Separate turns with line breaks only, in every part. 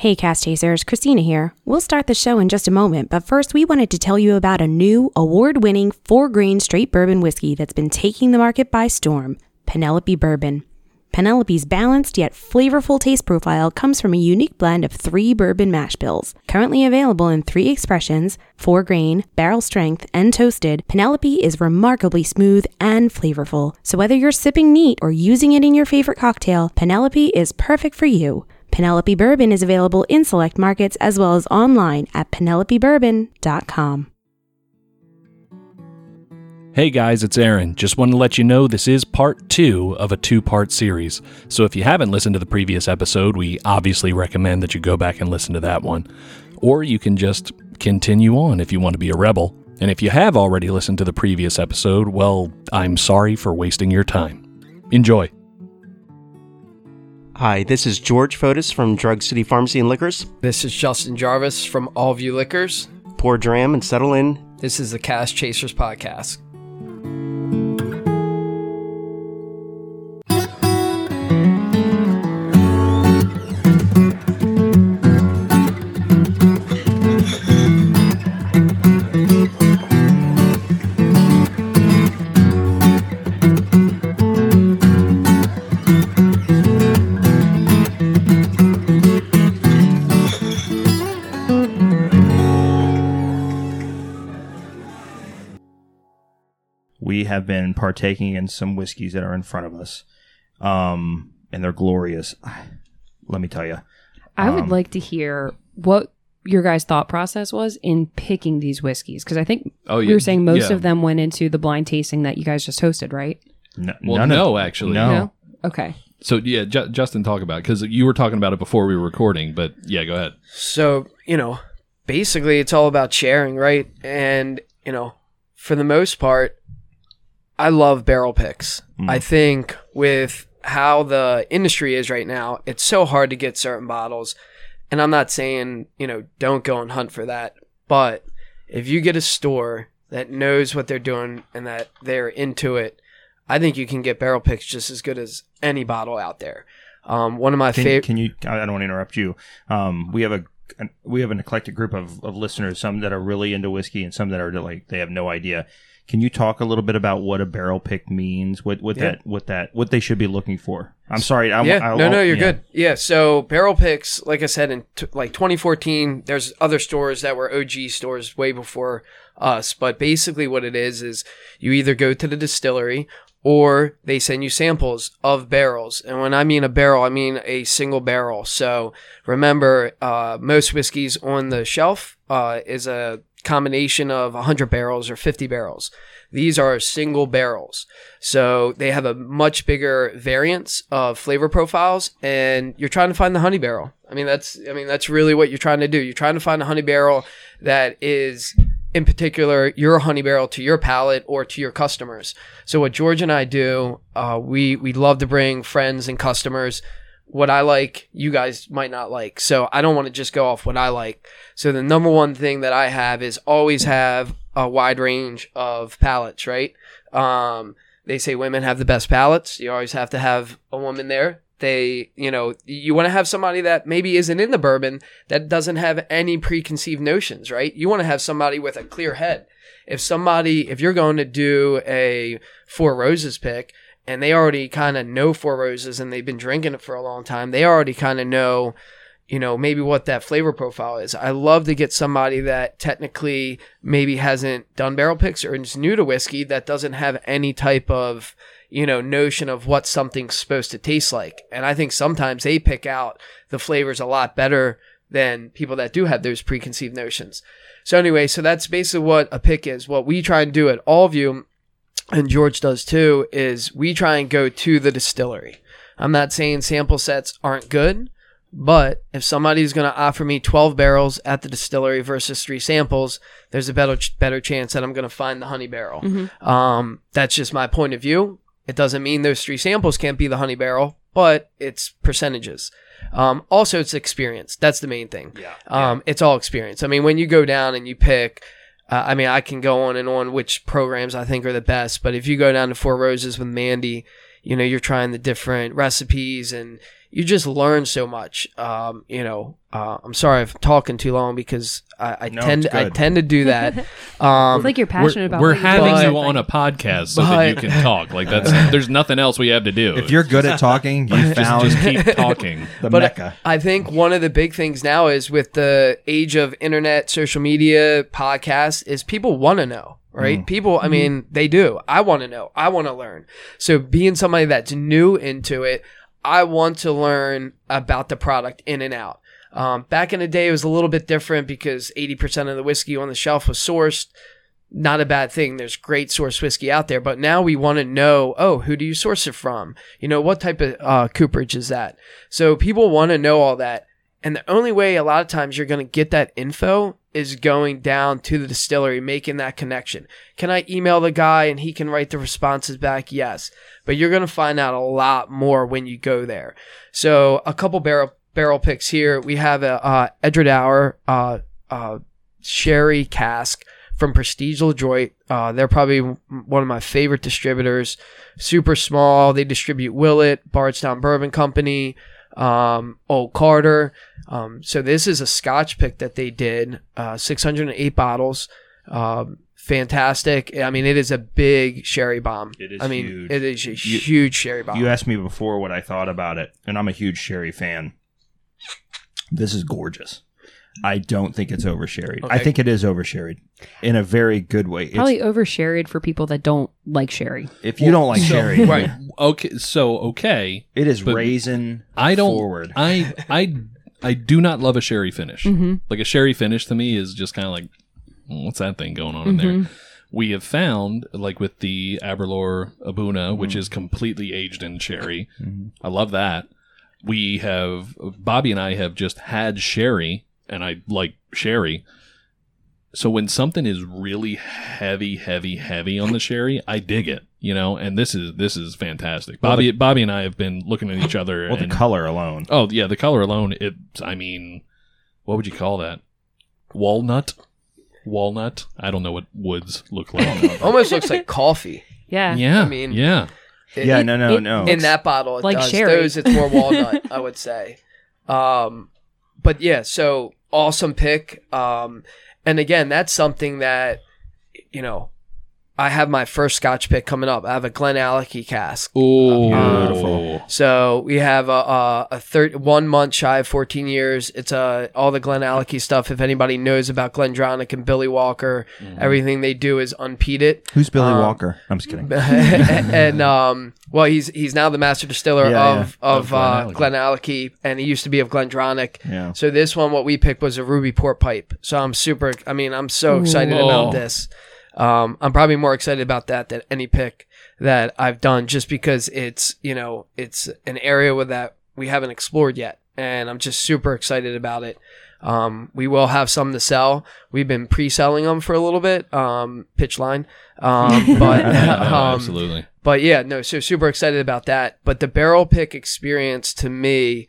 Hey, Cask Chasers, Christina here. We'll start the show in just a moment, but first we wanted to tell you about a new award winning four grain straight bourbon whiskey that's been taking the market by storm Penelope Bourbon. Penelope's balanced yet flavorful taste profile comes from a unique blend of three bourbon mash bills. Currently available in three expressions four grain, barrel strength, and toasted, Penelope is remarkably smooth and flavorful. So whether you're sipping neat or using it in your favorite cocktail, Penelope is perfect for you. Penelope Bourbon is available in select markets as well as online at penelopebourbon.com.
Hey guys, it's Aaron. Just want to let you know this is part two of a two part series. So if you haven't listened to the previous episode, we obviously recommend that you go back and listen to that one. Or you can just continue on if you want to be a rebel. And if you have already listened to the previous episode, well, I'm sorry for wasting your time. Enjoy.
Hi, this is George Fotis from Drug City Pharmacy and Liquors.
This is Justin Jarvis from All View Liquors.
Pour dram and settle in.
This is the Cask Chasers Podcast.
We have been partaking in some whiskeys that are in front of us, um, and they're glorious. Let me tell you,
I would
Um,
like to hear what your guys' thought process was in picking these whiskeys because I think
Oh,
we were saying most
Yeah.
of them went into the blind tasting that you guys just hosted, right?
n-
Well,
none
no,
of,
actually.
no.
No. Okay.
So yeah, Ju- Justin, talk about because you were talking about it before we were recording. But yeah, go ahead.
So, you know, basically it's all about sharing, right? And, you know, for the most part, I love barrel picks. I think with how the industry is right now, it's so hard to get certain bottles. And I'm not saying, you know, don't go and hunt for that. But if you get a store that knows what they're doing and that they're into it, I think you can get barrel picks just as good as any bottle out there. Um, one of my favorite.
can you? I don't want to interrupt you. Um, we have a we have an eclectic group of, of listeners. Some that are really into whiskey, and some that are like they have no idea. Can you talk a little bit about what a barrel pick means? What what
Yeah.
that what that what they should be looking for? I'm sorry. I,
yeah,
I,
no, no, you're
yeah.
good. Yeah, so Barrel Picks, like I said, in t- like 2014, there's other stores that were OG stores way before us. But basically, what it is is you either go to the distillery or they send you samples of barrels. And when I mean a barrel, I mean a single barrel. So remember, uh, most whiskeys on the shelf uh, is a combination of 100 barrels or 50 barrels. These are single barrels. So they have a much bigger variance of flavor profiles and you're trying to find the honey barrel. I mean that's I mean that's really what you're trying to do. You're trying to find a honey barrel that is in particular your honey barrel to your palate or to your customers. So what George and I do, uh, we we love to bring friends and customers what I like, you guys might not like. So I don't want to just go off what I like. So the number one thing that I have is always have a wide range of palettes, right? Um, they say women have the best palettes. You always have to have a woman there. They, you know, you want to have somebody that maybe isn't in the bourbon that doesn't have any preconceived notions, right? You want to have somebody with a clear head. If somebody, if you're going to do a Four Roses pick, and they already kind of know Four Roses and they've been drinking it for a long time, they already kind of know, you know, maybe what that flavor profile is. I love to get somebody that technically maybe hasn't done barrel picks or is new to whiskey that doesn't have any type of, you know, notion of what something's supposed to taste like. And I think sometimes they pick out the flavors a lot better than people that do have those preconceived notions. So anyway, so that's basically what a pick is. What we try and do at all of you and George does too, is we try and go to the distillery. I'm not saying sample sets aren't good, but if somebody's going to offer me 12 barrels at the distillery versus three samples, there's a better better chance that I'm going to find the honey barrel. Um, that's just my point of view. It doesn't mean those three samples can't be the honey barrel, but it's percentages. Um, also, it's experience. That's the main thing.
Yeah.
Um, It's all experience. I mean, when you go down and you pick, uh, I mean, I can go on and on which programs I think are the best, but if you go down to Four Roses with Mandy, you know, you're trying the different recipes and you just learn so much. Um, you know, uh, I'm sorry if I'm talking too long because I, I
No,
tend I tend to do that. Um,
It's like you're passionate
we're,
about.
we're
what you
having
But-
you on a podcast so that you can talk. Like that's there's nothing else we have to do.
If you're good at talking, you
just,
found
just keep talking.
the
but
mecca.
I think one of the big things now is with the age of internet, social media, podcasts, is people want to know, right? People, I mean, they do. I want to know. I want to learn. So being somebody that's new into it, I want to learn about the product in and out. Um, back in the day, it was a little bit different because 80% of the whiskey on the shelf was sourced. Not a bad thing. There's great source whiskey out there, but now we want to know, oh, who do you source it from? You know, what type of uh, cooperage is that? So people want to know all that. And the only way a lot of times you're going to get that info is going down to the distillery, making that connection. Can I email the guy and he can write the responses back? Yes. But you're going to find out a lot more when you go there. So a couple barrel barrel picks here. We have a uh, uh, uh, sherry cask from Prestige LaJoy. Uh, they're probably one of my favorite distributors. Super small. They distribute Willett, Bardstown Bourbon Company, um, Old Carter. Um, so this is a Scotch pick that they did. Uh, 608 bottles. Um, fantastic. I mean, it is a big sherry bomb.
It is
I mean,
huge.
it is a
You-
huge sherry bomb.
You asked me before what I thought about it, and I'm a huge sherry fan. This is gorgeous. I don't think it's over sherried. I think it is over sherried in a very good way. It's-
Probably over sherried for people that don't like sherry.
if you don't like sherry,
right.
Okay, so okay,
It is raisin.
I don't.
forward.
I I I do not love a sherry finish.
Mm-hmm.
Like a sherry finish to me is just kind of like, "Mm, what's that thing going on in
Mm-hmm.
there? We have found, like with the Aberlour A'bunadh, which
Mm-hmm.
is completely aged in sherry. I love that. We have Bobby and I have just had sherry, and I like sherry. So when something is really heavy, heavy, heavy on the sherry, I dig it. You know, and this is this is fantastic.
Well,
Bobby, Bobby and I have been looking at each other.
Well, the color alone.
Oh yeah, the color alone. It. I mean, what would you call that? Walnut. Walnut. I don't know what woods look like.
Almost looks like coffee.
Yeah.
yeah.
I mean-
yeah.
It-
Yeah, no, no,
it-
no.
in that bottle it
like
does.
sherry.
Those it's more walnut, I would say. Um, but yeah, so awesome pick. Um, and again, that's something that you know, I have my first Scotch pick coming up. I have a GlenAllachie cask.
Oh,
Beautiful.
So we have a a, a third one month shy of fourteen years. It's uh, all the GlenAllachie stuff. If anybody knows about Glen Glendronach and Billy Walker, everything they do is unpeated.
Who's Billy
Um,
Walker? I'm just kidding.
and um, well, he's he's now the master distiller
Yeah,
of of,
Of Glen
uh,
Alecky.
GlenAllachie, and he used to be of Glendronach.
Yeah.
So this one, what we picked was a ruby port pipe. So I'm super. I mean, I'm so excited
Ooh.
about this. Um, I'm probably more excited about that than any pick that I've done, just because it's you know it's an area with that we haven't explored yet, and I'm just super excited about it. Um, we will have some to sell. We've been pre-selling them for a little bit. Um, pitch line, um, but um,
absolutely.
but yeah, no, so super excited about that. But the barrel pick experience to me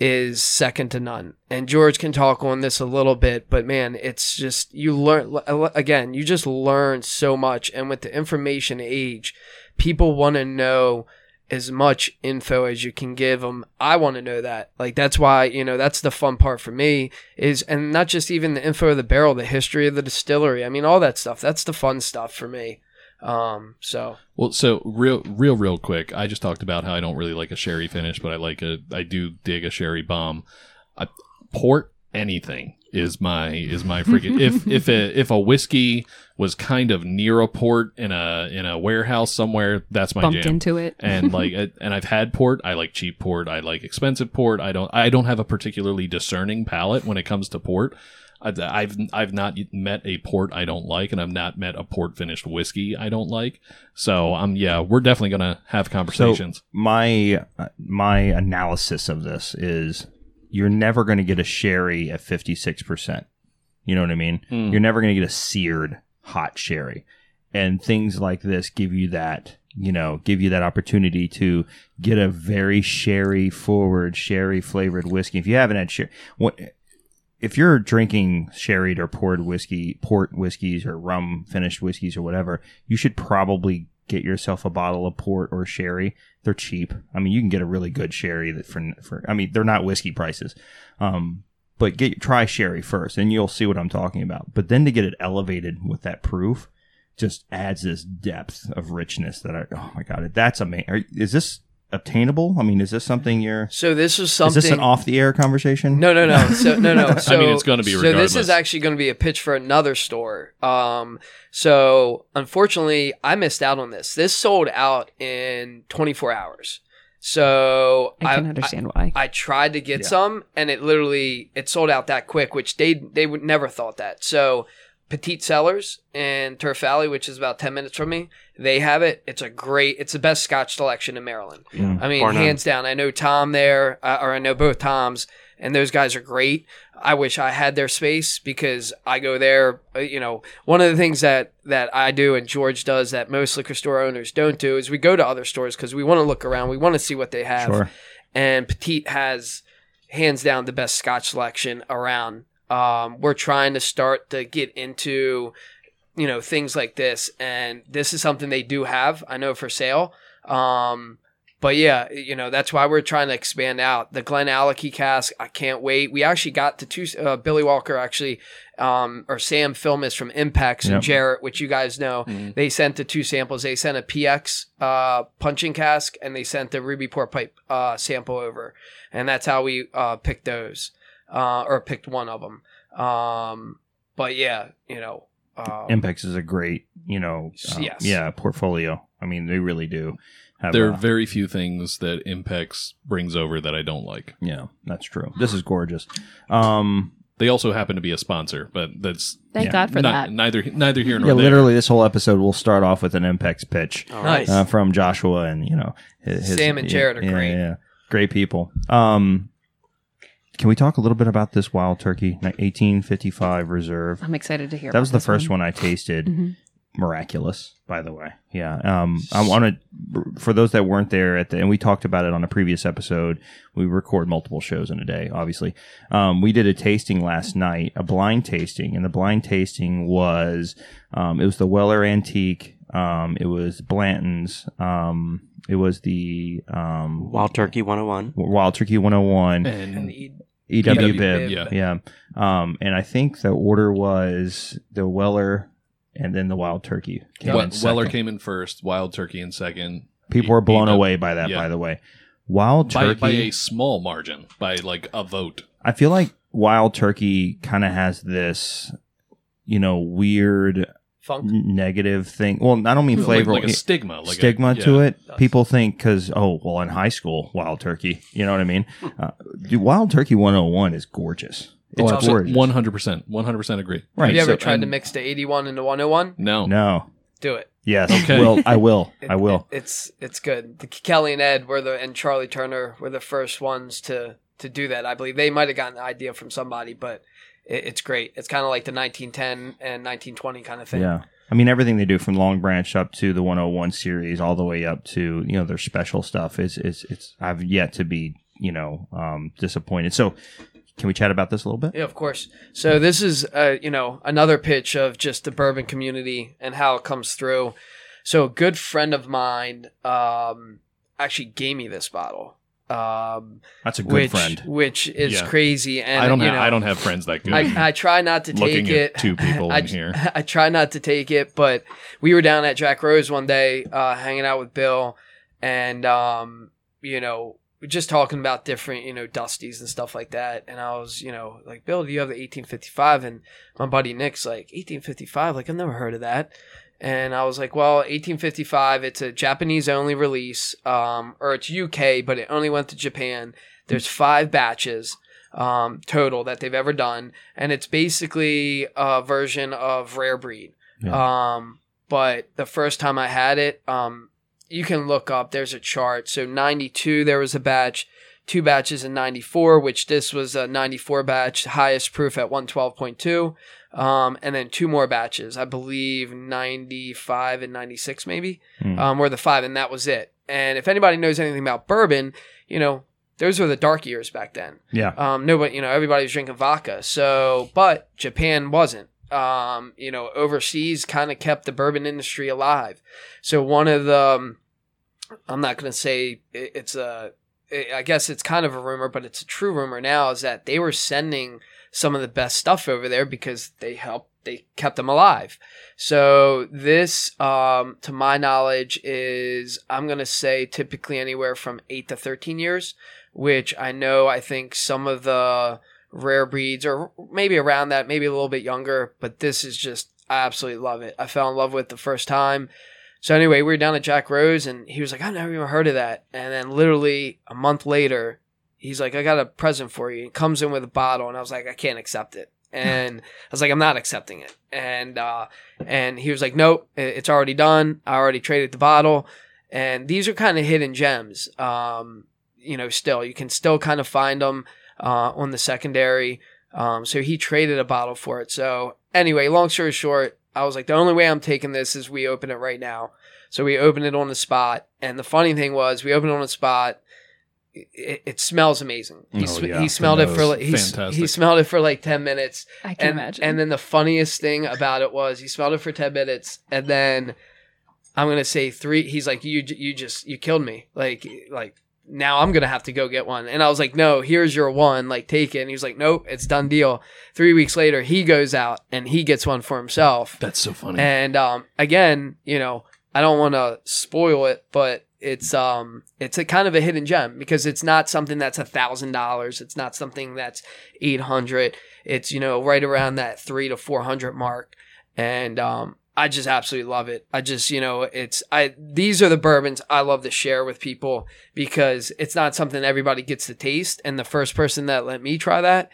is second to none. And George can talk on this a little bit, but man, it's just you learn again, you just learn so much and with the information age, people want to know as much info as you can give them. I want to know that. Like that's why, you know, that's the fun part for me is and not just even the info of the barrel, the history of the distillery. I mean, all that stuff. That's the fun stuff for me. Um, so
Well, so real, real, real quick. I just talked about how I don't really like a sherry finish, but I like a, I do dig a sherry bomb. I, port anything is my is my freaking if if a if a whiskey was kind of near a port in a in a warehouse somewhere, that's my
Bumped
jam.
into it.
and like and I've had port. I like cheap port. I like expensive port. I don't I don't have a particularly discerning palate when it comes to port. I- I've I've not met a port I don't like, and I've not met a port finished whiskey I don't like. So um yeah, we're definitely gonna have conversations.
my uh, my analysis of this is you're never going to get a sherry at 56%. You know what I mean?
Hmm.
You're never going to get a seared hot sherry. And things like this give you that, you know, give you that opportunity to get a very sherry forward, sherry flavored whiskey. If you haven't had sherry, what if you're drinking sherried or poured whiskey, port whiskeys or rum finished whiskeys or whatever, you should probably get yourself a bottle of port or sherry. They're cheap. I mean, you can get a really good sherry that for for. I mean, they're not whiskey prices. Um, but get try sherry first, and you'll see what I'm talking about. But then to get it elevated with that proof, just adds this depth of richness that I. Oh my god, that's amazing. Is this obtainable? I mean, is this something you're?
So this
Is
something.
Is this an off the air conversation?
No, no, no. So no, no. So,
mean, it's gonna be
So this is actually going to be a pitch for another store. Um, so unfortunately, I missed out on this. This sold out in 24 hours. So
I can understand why.
I tried to get
Yeah.
some, and it literally it sold out that quick, which they they would never thought that. So Petite Cellars in Turf Valley, which is about ten minutes from me, they have it. It's a great. It's the best Scotch selection in Maryland.
Yeah.
I mean,
Bar none.
hands down. I know Tom there, uh, or I know both Toms, and those guys are great. I wish I had their space because I go there. uh, You know, one of the things that that I do and George does that most liquor store owners don't do is we go to other stores because we want to look around. We want to see what they have
Sure.
and Petite has hands down the best Scotch selection around. Um, we're trying to start to get into, you know, things like this, and this is something they do have. I know for sale. Um, but yeah, you know, that's why we're trying to expand out the GlenAllachie cask. I can't wait. We actually got the two. Uh, Billy Walker actually, um, or Sam Filmus from Impex
Yep.
and Jarrett, which you guys know. They sent the two samples. They sent a PX uh, puncheon cask and they sent the Ruby Port Pipe uh, sample over, and that's how we uh, picked those, uh, or picked one of them. Um, but yeah, you know, um,
Impex is a great, you know, uh,
Yes.
yeah, portfolio. I mean, they really do. Have
There
a-
are very few things that Impex brings over that I don't like.
yeah, that's true. This is gorgeous. Um,
They also happen to be a sponsor, but that's
Thank
yeah.
God for
not-
that.
neither neither here nor
yeah,
there.
literally, this whole episode will start off with an Impex pitch
All
Nice.
uh, from Joshua, and you know, his, his-
Sam and Jared are
yeah,
great.
Yeah, yeah. great people. Um, can we talk a little bit about this wild turkey, ni- 1855 reserve?
I'm excited to hear.
That was the first one, I tasted.
Mhm.
Miraculous, by the way. Yeah. Um, I want to, for those that weren't there at the, and we talked about it on a previous episode. We record multiple shows in a day, obviously. Um, we did a tasting last night, a blind tasting, and the blind tasting was, um, it was the Weller Antique. Um, it was Blanton's. Um, it was the um,
Wild Turkey 101.
Wild Turkey 101.
and
And
he-
EW
EW
Bib.
yeah.
Yeah. Um, and I think the order was the Weller and then the Wild Turkey. came
We-
in
Weller came in first, Wild Turkey in second.
People were blown
EW
away by that,
yeah.
by the way. Wild
by,
Turkey.
by a small margin, by like a vote.
I feel like Wild Turkey kind of has this, you know, weird
funk.
negative thing. Well, I don't mean flavor.
like a stigma, like
stigma
a,
to
yeah.
it. People think because oh well, in high school, Wild Turkey. You know what I mean? uh, dude, Wild Turkey 101 is gorgeous. It's
Oh,
gorgeous.
One hundred percent, one hundred percent agree.
Right.
Have you ever
so-
tried to mix the 81 and the 101?
No,
No.
Do it.
Yes.
Okay.
Well, I will.
It-
I will.
it- it's it's good. The Kelly and Ed were the and Charlie Turner were the first ones to to do that. I believe they might have gotten the idea from somebody, but it, it's great. It's kind of like the 1910 and 1920 kind of thing.
Yeah. I mean, everything they do from Longbranch up to the 101 series, all the way up to you know their special stuff is is it's I've yet to be you know um, disappointed. So, can we chat about this a little bit?
Yeah, of course. So this is, uh, you know, another pitch of just the bourbon community and how it comes through. So a good friend of mine um, actually gave me this bottle, um,
That's a good
which
friend.
which is
Yeah.
crazy. And
I don't
you
have
know,
I don't have friends that good.
I, I try not to take it.
two people
I,
in here.
I try not to take it, but we were down at Jack Rose one day, uh, hanging out with Bill, and um, you know, just talking about different, you know, dusties and stuff like that. And I was, you know, like, Bill, do you have the 1855? And my buddy Nick's like, 1855? Like, I've never heard of that. And I was like, well, 1855, it's a Japanese only release, um, or it's UK, but it only went to Japan. There's five batches um, total that they've ever done, and it's basically a version of Rare Breed. Um, but the first time I had it, um, you can look up. There's a chart. So 92, there was a batch, two batches in 94, which this was a 94 batch, highest proof at 112.2. Um, and then two more batches, I believe 95 and 96 maybe,
Hmm.
um, were the five, and that was it. And if anybody knows anything about bourbon, you know, those were the dark years back then.
Yeah.
Um, nobody, you know, everybody was drinking vodka. So, but Japan wasn't. um, you know, overseas kind of kept the bourbon industry alive. So one of the, um, I'm not going to say it- it's a, I guess it's kind of a rumor, but it's a true rumor now is that they were sending some of the best stuff over there because they helped, they kept them alive. So this, um, to my knowledge, is I'm going to say typically anywhere from eight to 13 years, which I know I think some of the rare breeds or maybe around that, maybe a little bit younger, but this is just, I absolutely love it. I fell in love with it the first time. So anyway, we were down at Jack Rose and he was like, I've never even heard of that. And then literally a month later, he's like, I got a present for you. He comes in with a bottle and I was like, I can't accept it. And I was like, I'm not accepting it. And, uh, and he was like, nope, it's already done. I already traded the bottle. And these are kind of hidden gems. Um, you know, still, you can still kind of find them, uh, on the secondary. Um, so he traded a bottle for it. So anyway, long story short, I was like, the only way I'm taking this is we open it right now. So we opened it on the spot. And the funny thing was, we opened it on the spot. It, it smells amazing. He,
Oh, yeah.
he smelled it for like he, he smelled it for like ten minutes,
I can
and,
imagine.
and then the funniest thing about it was he smelled it for 10 minutes and then I'm going to say three. He's like, you, you just, you killed me. Like, like now I'm to have to go get one. And I was like, no, here's your one, like take it. And he was like, nope, it's done deal. Three weeks later, he goes out and he gets one for himself.
That's so funny.
And, um, again, you know, I don't want to spoil it, but it's, um, it's a kind of a hidden gem because it's not something that's a thousand dollars. It's not something that's 800 it's you know right around that three to four hundred mark, and um, I just absolutely love it. I just you know it's I these are the bourbons I love to share with people because it's not something everybody gets to taste. And the first person that let me try that,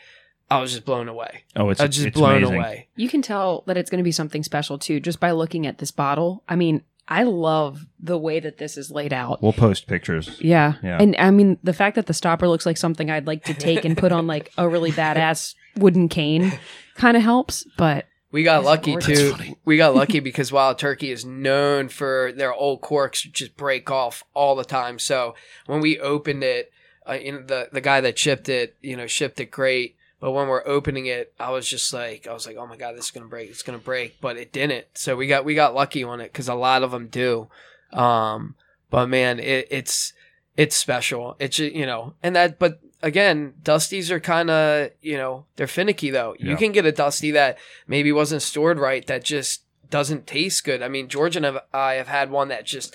I was just blown away.
Oh, it's
I was just
it's
blown
amazing.
away.
You can tell that it's going to be something special too, just by looking at this bottle. I mean, I love the way that this is laid out.
We'll post pictures.
Yeah.
Yeah.
And I mean, the fact that the stopper looks like something I'd like to take and put on like a really badass wooden cane kind of helps. But
We got lucky too. We got lucky because Wild Turkey is known for their old corks just break off all the time. So when we opened it, uh, you know, the the guy that shipped it, you know, shipped it great. But when we're opening it, I was just like, I was like, oh my god, this is gonna break. It's gonna break, but it didn't. So we got we got lucky on it because a lot of them do. Um, but man, it, it's it's special. It's you know, and that. But again, Dusties are kind of you know they're finicky though. You
Yeah.
can get a Dusty that maybe wasn't stored right that just doesn't taste good. I mean, George and I have had one that just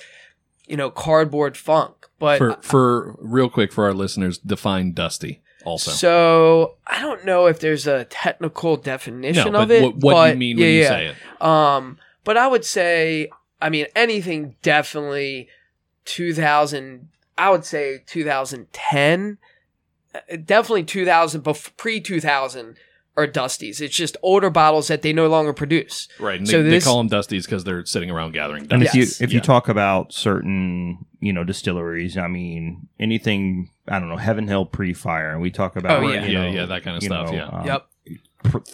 you know cardboard funk, but
for for real quick for our listeners, define dusty also.
so I don't know if there's a technical definition
no,
of it.
what, what
but
do you mean
yeah,
when you
yeah.
say it?
Um, but I would say, I mean, anything definitely 2000, I would say 2010, uh, definitely 2000, pre 2000 are Dusties. It's just older bottles that they no longer produce.
Right. And
So
they,
this-
they call them dusties because they're sitting around gathering
And
dust.
if you if
Yeah.
you talk about certain you know distilleries, I mean anything I don't know Heaven Hill pre fire, and we talk about
Oh, yeah.
you
Yeah,
know,
yeah, that kind of stuff,
know,
yeah.
um,
Yep.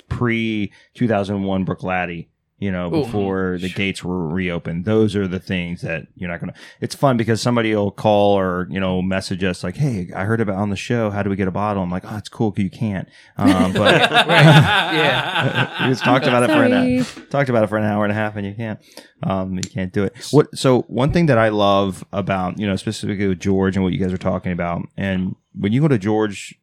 pre two thousand one Brooklady. You know,
Ooh.
before the gates were reopened, those are the things that you're not gonna. It's fun because somebody will call or you know message us like, "Hey, I heard about on the show. How do we get a bottle?" I'm like, "Oh, it's cool. You can't." Um, but
Yeah.
we just talked about it for an
Sorry.
talked about it for an hour and a half and you can't um you can't do it what so one thing that i love about you know specifically with george and what you guys are talking about and when you go to george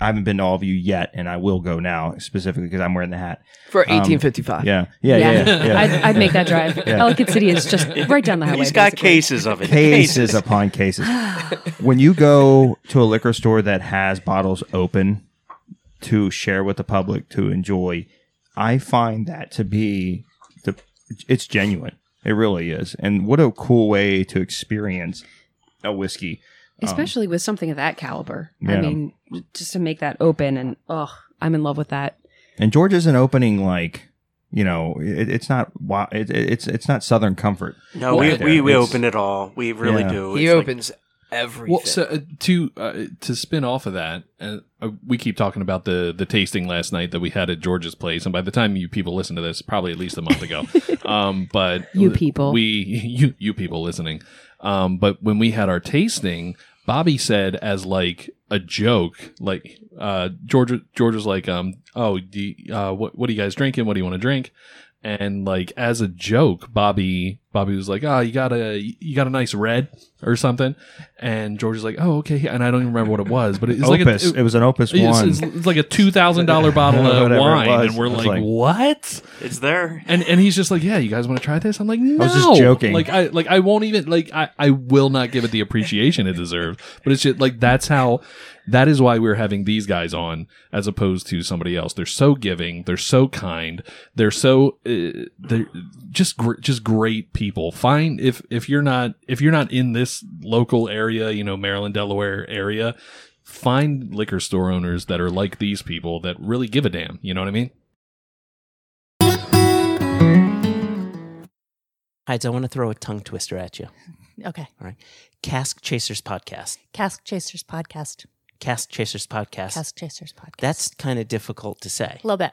i haven't been to all of you yet and i will go now specifically because i'm wearing the hat
For
Um,
1855.
yeah yeah yeah, yeah, yeah.
I'd, I'd make that drive. Ellicott City is just right down the highway.
He's got
basically.
cases of it.
cases upon cases when you go to a liquor store that has bottles open to share with the public to enjoy i find that to be the it's genuine it really is and what a cool way to experience a whiskey
especially with something of that caliber.
Yeah.
I mean, just to make that open and oh, I'm in love with that.
and george isn't opening like you know it, it's not it, it's it's not southern comfort
No, we,
Well,
we, we open it all. We really
Yeah.
do.
He
It's like-
opens everything.
Well, so uh, to uh, to spin off of that, uh, uh, we keep talking about the the tasting last night that we had at George's place, and by the time you people listen to this, probably at least a month ago. um, but
You people.
we you you people listening. Um, but when we had our tasting, Bobby said as like a joke, like uh, George George was like, um, oh, you- uh, what what are you guys drinking? What do you want to drink? And like as a joke, Bobby Bobby was like, oh, you got a you got a nice red or something, and George is like, oh, okay, and I don't even remember what it was, but it's like a,
Opus. it, was an Opus
it's,
one.
it's, it's like a two thousand dollar bottle of wine, and we're like,
like-
what?
It's there.
And and he's just like, yeah, you guys want to try this? I'm like, no.
I was just joking.
Like I like I won't even like I I will not give it the appreciation it deserves. But it's just like that's how that is why we're having these guys on as opposed to somebody else. They're so giving. They're so kind. They're so uh, they're just gr- just great people. Find if if you're not if you're not in this local area, you know Maryland, Delaware area. Find liquor store owners that are like these people that really give a damn. You know what I mean?
Hides, I want to throw a tongue twister at you.
Okay. All right.
Cask Chasers Podcast.
Cask Chasers podcast.
Cask Chasers Podcast.
Cask Chasers podcast.
That's kind of difficult to say.
a little bit.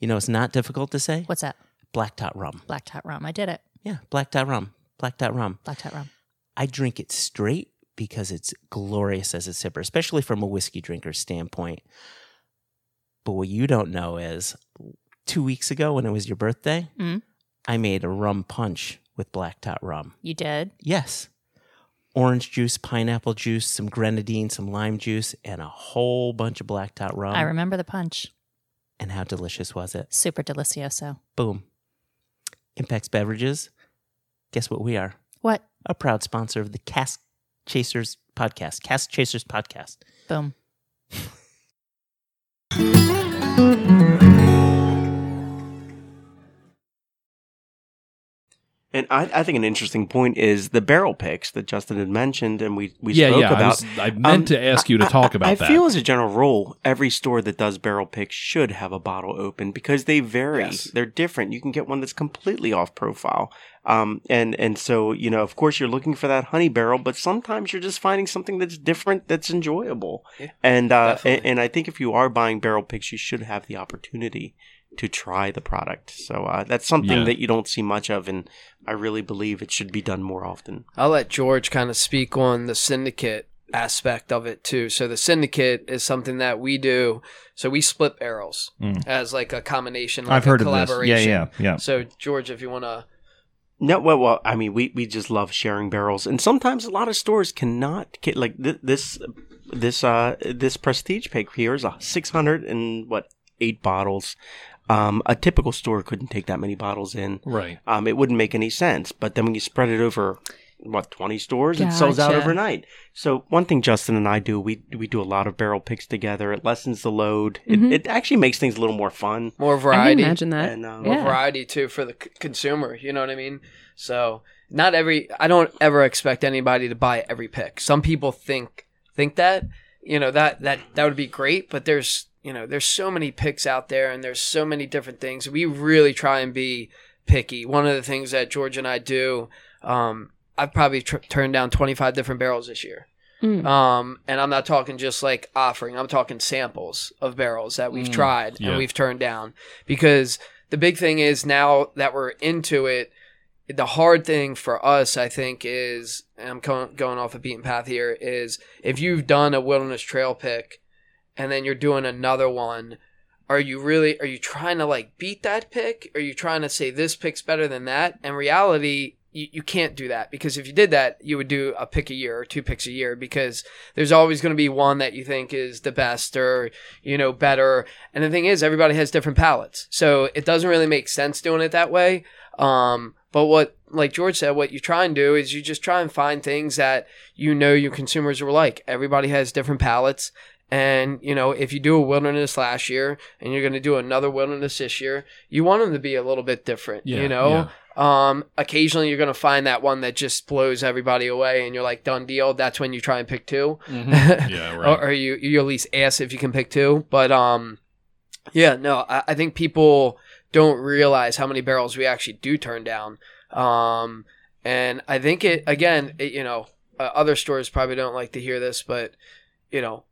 You know, it's not difficult to say.
What's that?
Black Tot Rum.
Black Tot Rum. I did it.
Yeah, Black Tot Rum. Black Tot Rum.
Black Tot Rum.
I drink it straight because it's glorious as a sipper, especially from a whiskey drinker's standpoint. But what you don't know is two weeks ago when it was your birthday,
Mm.
I made a rum punch with Black Tot Rum.
You did?
Yes. Orange juice, pineapple juice, some grenadine, some lime juice, and a whole bunch of Black Tot Rum.
I remember the punch.
and how delicious was it?
Super delicioso.
Boom. Impex Beverages. Guess what we are?
What?
A proud sponsor of the Cask Chasers podcast. Cask Chasers podcast.
Boom.
And I, I think an interesting point is the barrel picks that Justin had mentioned, and we, we
yeah,
spoke
yeah. I,
about.
was, I meant
Um,
to ask you to
I-
talk
I-
about
I
that.
feel as a general rule, every store that does barrel picks should have a bottle open because they vary.
Yes.
They're different. You can get one that's completely off profile. Um, and, and so, you know, of course you're looking for that honey barrel, but sometimes you're just finding something that's different, that's enjoyable.
Yeah,
and, uh, and, and I think if you are buying barrel picks, you should have the opportunity to try the product. So, uh, that's something
Yeah.
that you don't see much of. And I really believe it should be done more often.
I'll let George kind of speak on the syndicate aspect of it too. So the syndicate is something that we do. So we split barrels
Mm.
as like a combination. Like
I've
a
heard of this. Yeah, yeah, yeah.
So George, if you want to,
No, well, well, I mean, we, we just love sharing barrels, and sometimes a lot of stores cannot get like th- this this uh this prestige pick here is a six hundred and what eight bottles. Um, a typical store couldn't take that many bottles in.
right.
Um, it wouldn't make any sense. But then when you spread it over what twenty stores, it sells out overnight. So one thing Justin and I do, we we do a lot of barrel picks together. It lessens the load.
Mhm.
It, it actually makes things a little more fun.
more
I
variety.
can imagine that.
And, um,
more variety too for the c- consumer. You know what I mean? So not every. I don't ever expect anybody to buy every pick. Some people think think that you know that that that would be great, but there's you know there's so many picks out there, and there's so many different things. We really try and be picky. One of the things that George and I do. Um, I've probably tr- turned down 25 different barrels this year.
Mm.
Um, and I'm not talking just like offering, I'm talking samples of barrels that we've
Mm,
tried
yeah.
and we've turned down. Because the big thing is now that we're into it, the hard thing for us, I think, is, and I'm co- going off a beaten path here, is if you've done a wilderness trail pick and then you're doing another one, are you really, are you trying to like beat that pick? Are you trying to say this pick's better than that? In reality, you, you can't do that because if you did that, you would do a pick a year or two picks a year because there's always going to be one that you think is the best or, you know, better. And the thing is, everybody has different palettes So it doesn't really make sense doing it that way. Um, but what, like George said, what you try and do is you just try and find things that you know your consumers will like. Everybody has different palates. And, you know, if you do a wilderness last year and you're going to do another wilderness this year, you want them to be a little bit different,
Yeah,
you know?
yeah.
Um, occasionally you're going to find that one that just blows everybody away and you're like, done deal. That's when you try and pick 2
Yeah, right.
or, or you, you at least ask if you can pick two. But, um, yeah, no, I, I think people don't realize how many barrels we actually do turn down. Um, and I think it, again, it, you know, uh, other stores probably don't like to hear this, but, you know,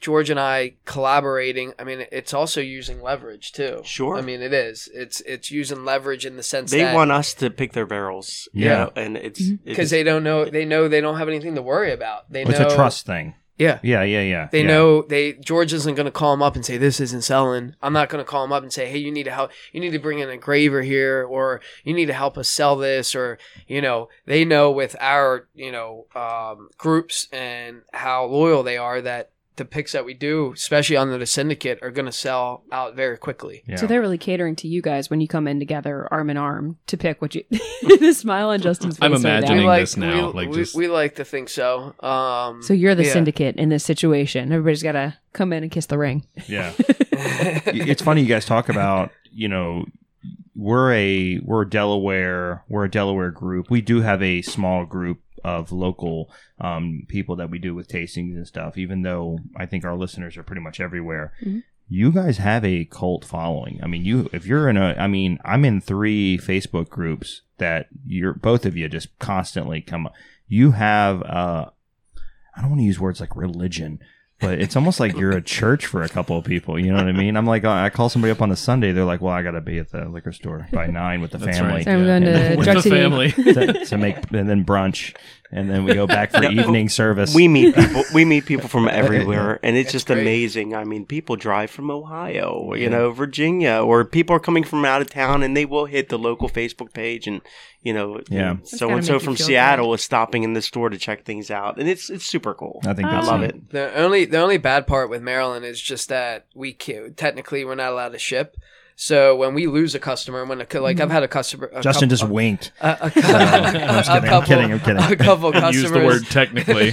George and I collaborating. I mean, it's also using leverage too.
Sure.
I mean, it is. It's it's using leverage in the sense that
They
that
want us to pick their barrels. you
Yeah.
know, and it's
because they don't know they know they don't have anything to worry about. They
It's
know
a trust thing.
Yeah.
Yeah, yeah, yeah.
They
yeah.
know they George isn't going to call him up and say this isn't selling. I'm not going to call him up and say, "Hey, you need to help. You need to bring in a graver here, or you need to help us sell this." Or you know, they know with our you know um, groups and how loyal they are that the picks that we do, especially on the syndicate, are going to sell out very quickly.
Yeah.
So they're really catering to you guys when you come in together, arm in arm, to pick what you. the smile on Justin's face.
I'm imagining-
We like
this now,
we,
like
we,
just-
we like to think so. Um,
So you're the
yeah.
syndicate in this situation. Everybody's got to come in and kiss the ring.
Yeah. it's funny you guys talk about you know we're a we're a delaware we're a delaware group we do have a small group of local um, people that we do with tastings and stuff even though i think our listeners are pretty much everywhere.
Mhm.
you guys have a cult following. I mean you if you're in a i mean i'm in three facebook groups that you're both of you just constantly come you have uh i don't want to use words like religion but it's almost like you're a church for a couple of people. You know what I mean? I'm like, I call somebody up on a Sunday. They're like, well, I got to be at the liquor store by nine with the
That's
family
right.
So I'm going to
With
Drug
the
City.
family.
to, to make, and then brunch, and then we go back for evening service.
we meet people. We meet people from everywhere, and it's
That's
just
great.
amazing. I mean, people drive from Ohio, or, you know, Virginia, or people are coming from out of town, and they will hit the local Facebook page, and you know,
Yeah.
so and so from
feel
Seattle is stopping in the store to check things out, and it's it's super cool.
I think
I love
neat.
it.
The only the only bad part with Maryland is just that we can, technically we're not allowed to ship. So when we lose a customer, when a, like I've had a customer, a
Justin
couple,
just winked.
a, a,
I'm just
a
kidding. I'm kidding. I'm kidding.
A couple customers.
Use the word technically.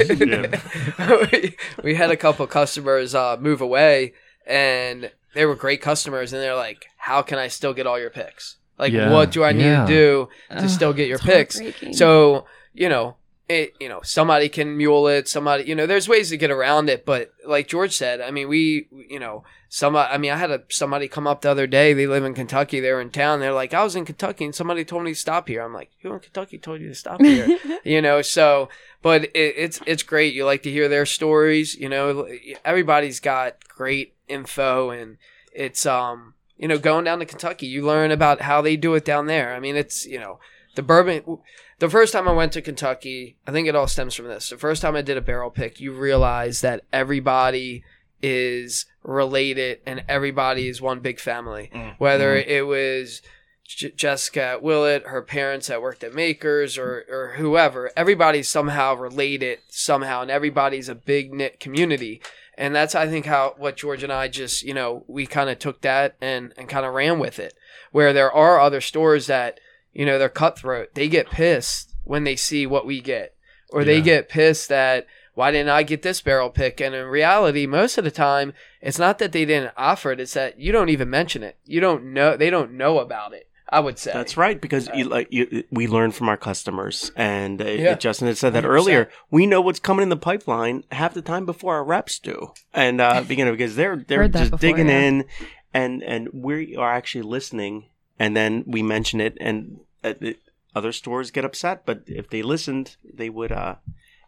we, we had a couple customers uh, move away, and they were great customers, and they're like, "How can I still get all your picks? Like,
Yeah,
what do I need
yeah.
to do to
Ugh,
still get your picks?" So you know, it you know somebody can mule it. Somebody you know, there's ways to get around it. But like George said, I mean, we you know, some I mean, I had a somebody come up the other day. They live in Kentucky. They're in town. They're like, I was in Kentucky, and somebody told me to stop here. I'm like, who in Kentucky told you to stop here? you know, so. But it, it's it's great. You like to hear their stories. You know, everybody's got great info, and it's um you know going down to Kentucky, you learn about how they do it down there. I mean, it's you know the bourbon. The first time I went to Kentucky, I think it all stems from this. The first time I did a barrel pick, you realize that everybody is related and everybody is one big family. Mm. Whether mm-hmm. it was J- Jessica Willett, her parents that worked at Makers, or or whoever, everybody's somehow related somehow, and everybody's a big knit community. And that's I think how what George and I just you know we kind of took that and and kind of ran with it. Where there are other stores that you know they're cutthroat, they get pissed when they see what we get, or they
Yeah.
get pissed that why didn't I get this barrel pick? And in reality, most of the time, it's not that they didn't offer it; it's that you don't even mention it. You don't know; they don't know about it. I would say
That's right, because you, like you, we learn from our customers, and uh,
Yeah.
Justin had said that
100%.
earlier. We know what's coming in the pipeline half the time before our reps do, and uh, you know because they're they're just
before,
digging
yeah.
in, and and we are actually listening, and then we mention it, and the other stores get upset, but if they listened, they would uh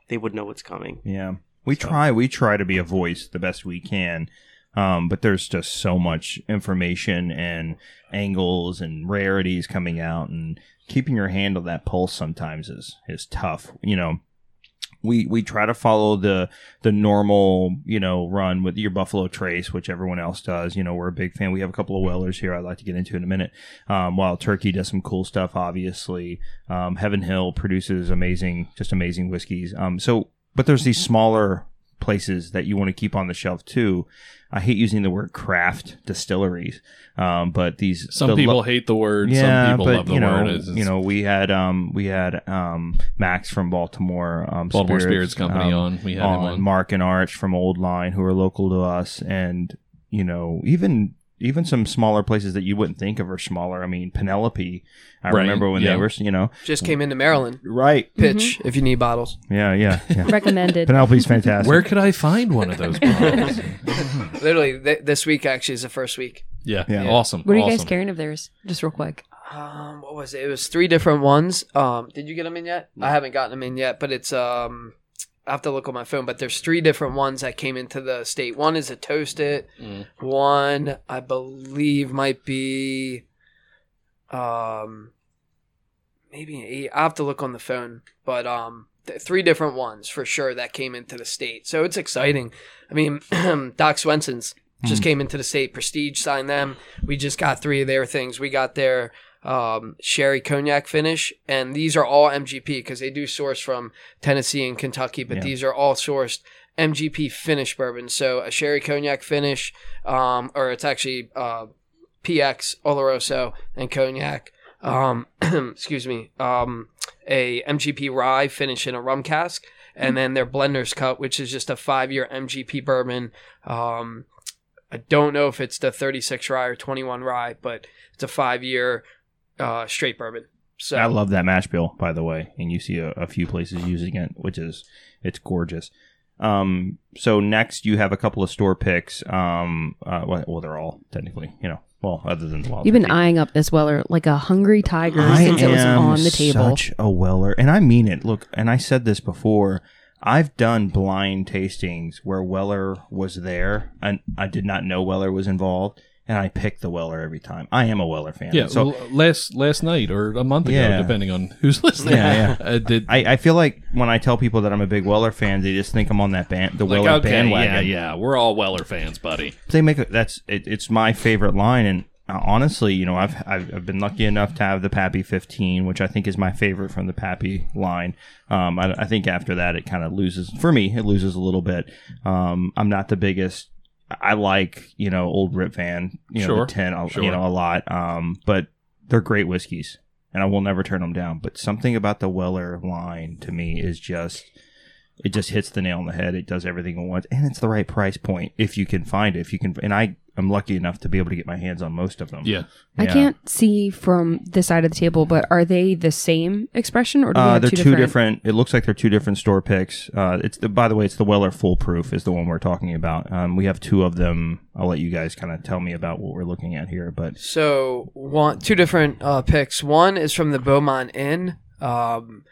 they would know what's coming.
Yeah, we
So-
try. We try to be a voice the best we can, um, but there's just so much information and angles and rarities coming out, and keeping your hand on that pulse sometimes is is tough. You know, we we try to follow the the normal you know run with your Buffalo Trace, which everyone else does. You know, we're a big fan. We have a couple of Wellers here. I'd like to get into in a minute. Um, Wild Turkey does some cool stuff, obviously, um, Heaven Hill produces amazing, just amazing whiskeys. Um, so, but there's these smaller places that you want to keep on the shelf too. I hate using the word craft distilleries, um, but these
Some
the
people
lo-
hate the word.
yeah,
some people
but
love the
you know,
word. It's,
you know, we had um, we had um, Max from Baltimore, um,
Baltimore Spirits Company
um,
on. We had him on.
Mark and Arch from Old Line, who are local to us, and you know, even even some smaller places that you wouldn't think of are smaller. I mean, Penelope. I
Right,
remember when
yeah.
they were, you know,
just came into Maryland.
right?
Pitch if you need bottles.
Yeah, yeah, yeah.
Recommended.
Penelope's fantastic.
Where could I find one of those bottles?
Literally, th- this week actually is the first week.
yeah,
Yeah.
awesome.
What are you guys carrying of theirs? Just real quick.
Um, what was it? It was three different ones. Um, did you get them in yet? I haven't gotten them in yet, but it's um, I have to look on my phone, but there's three different ones that came into the state. One is a toast it. One I believe might be, um, maybe eight. I have to look on the phone, but um, th- three different ones for sure that came into the state. So it's exciting. I mean, Doc Swinson's just came into the state. Prestige signed them. We just got three of their things. We got their um, sherry cognac finish, and these are all MGP because they do source from Tennessee and Kentucky, but
Yeah.
these are all sourced MGP finish bourbon. So a sherry cognac finish, um, or it's actually uh, PX Oloroso and cognac. Um, excuse me. Um, a MGP rye finish in a rum cask, and then their blender's cut, which is just a five-year MGP bourbon. Um, I don't know if it's the 36 rye or 21 rye, but it's a five-year uh, straight bourbon. So
I love that mash bill, by the way, and you see a, a few places using it, which is it's gorgeous. Um, so next you have a couple of store picks. Um, uh, well, well, they're all technically, you know, well, other than the Wild
You've been
Turkey.
eyeing up this Weller like a hungry tiger
I
since it was on the table.
Such a Weller, and I mean it. Look, and I said this before. I've done blind tastings where Weller was there, and I did not know Weller was involved, and I pick the Weller every time. I am a Weller fan.
Yeah,
so
so last last night or a month ago,
Yeah.
depending on who's listening.
Yeah,
Uh, did,
I, I feel like when I tell people that I'm a big Weller fan, they just think I'm on that band, the
like,
Weller
okay,
bandwagon.
yeah, yeah, we're all Weller fans, buddy.
they make a, that's it, it's my favorite line and uh, honestly you know I've, I've I've been lucky enough to have the Pappy 15 which I think is my favorite from the Pappy line um I, I think after that it kind of loses for me it loses a little bit um I'm not the biggest I like you know old Rip Van you know
Sure,
the 10
sure.
you know a lot um but they're great whiskeys and I will never turn them down but something about the Weller line to me is just it just hits the nail on the head. It does everything it wants, and it's the right price point if you can find it. If you can, and I am lucky enough to be able to get my hands on most of them.
Yeah,
I
Yeah.
can't see from this side of the table, but are they the same expression or do we
Uh,
have
they're
two,
two
different?
different? It looks like they're two different store picks. Uh, it's the, by the way, it's the Weller Foolproof is the one we're talking about. Um, we have two of them. I'll let you guys kind of tell me about what we're looking at here. But
So one, two different uh, picks. One is from the Beaumont Inn. Um,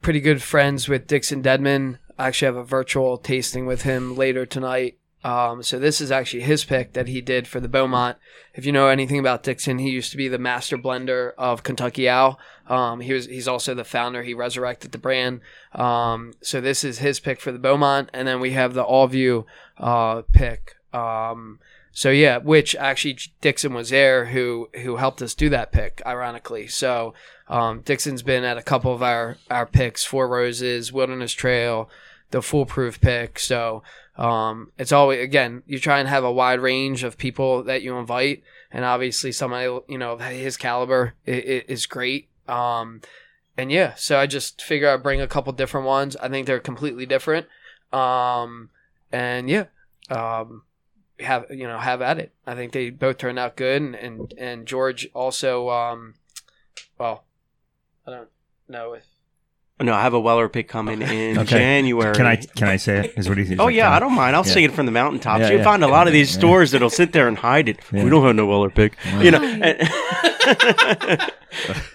pretty good friends with Dixon Dedman. I actually have a virtual tasting with him later tonight. Um, so this is actually his pick that he did for the Beaumont. If you know anything about Dixon, he used to be the master blender of Kentucky Owl. Um, he was he's also the founder. He resurrected the brand. Um, so this is his pick for the Beaumont, and then we have the All View uh, pick. Um, so yeah, which actually Dixon was there who who helped us do that pick, ironically. So um, Dixon's been at a couple of our our picks, Four Roses, Wilderness Trail, the Foolproof pick. So um, it's always again you try and have a wide range of people that you invite, and obviously somebody you know his caliber is, is great. Um, and yeah, so I just figure I'd bring a couple different ones. I think they're completely different. Um, and yeah, um, have you know have at it. I think they both turned out good, and and, and George also. Um, well, I don't know if
No, I have a Weller pick coming in
Okay.
January.
can I can I say it? Is what he says.
Oh yeah, I don't mind. I'll
Yeah.
sing it from the mountaintops.
Yeah,
you
yeah.
find a lot of these
Yeah.
stores that'll sit there and hide it.
Yeah.
We don't have no Weller pick, you know. And,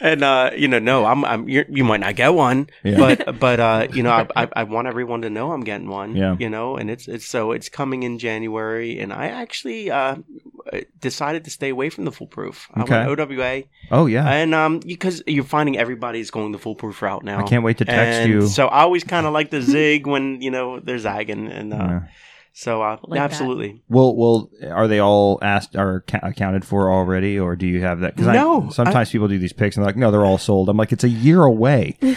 and, uh, you know, no, I'm, I'm you're, you might not get one,
Yeah.
but but uh, you know, I, I I want everyone to know I'm getting one.
Yeah.
You know, and it's it's so it's coming in January, and I actually uh decided to stay away from the foolproof. I
Okay.
went OWA,
Oh yeah.
and um, because you're finding everybody's going the foolproof route now.
I can't wait to text
And
you.
So I always kind of like the zig when you know they're zagging, and uh,
Yeah.
so uh,
Like that.
absolutely.
Well, well, are they all asked or ca- accounted for already, or do you have that? Because
No,
sometimes people do these picks and they're like, no, they're all sold. I'm like, it's a year away.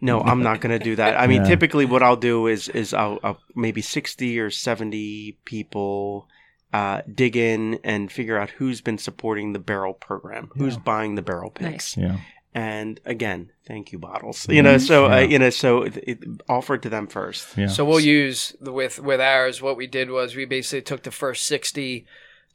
No, I'm not going to do that. I mean,
Yeah.
typically what I'll do is is I'll, I'll maybe 60 or 70 people uh, dig in and figure out who's been supporting the barrel program, who's buying the barrel picks.
yeah.
And again, thank you, bottles. You know, so uh, you know, so it, it, offer it to them first.
Yeah.
So we'll use the, with with ours. What we did was we basically took the first sixty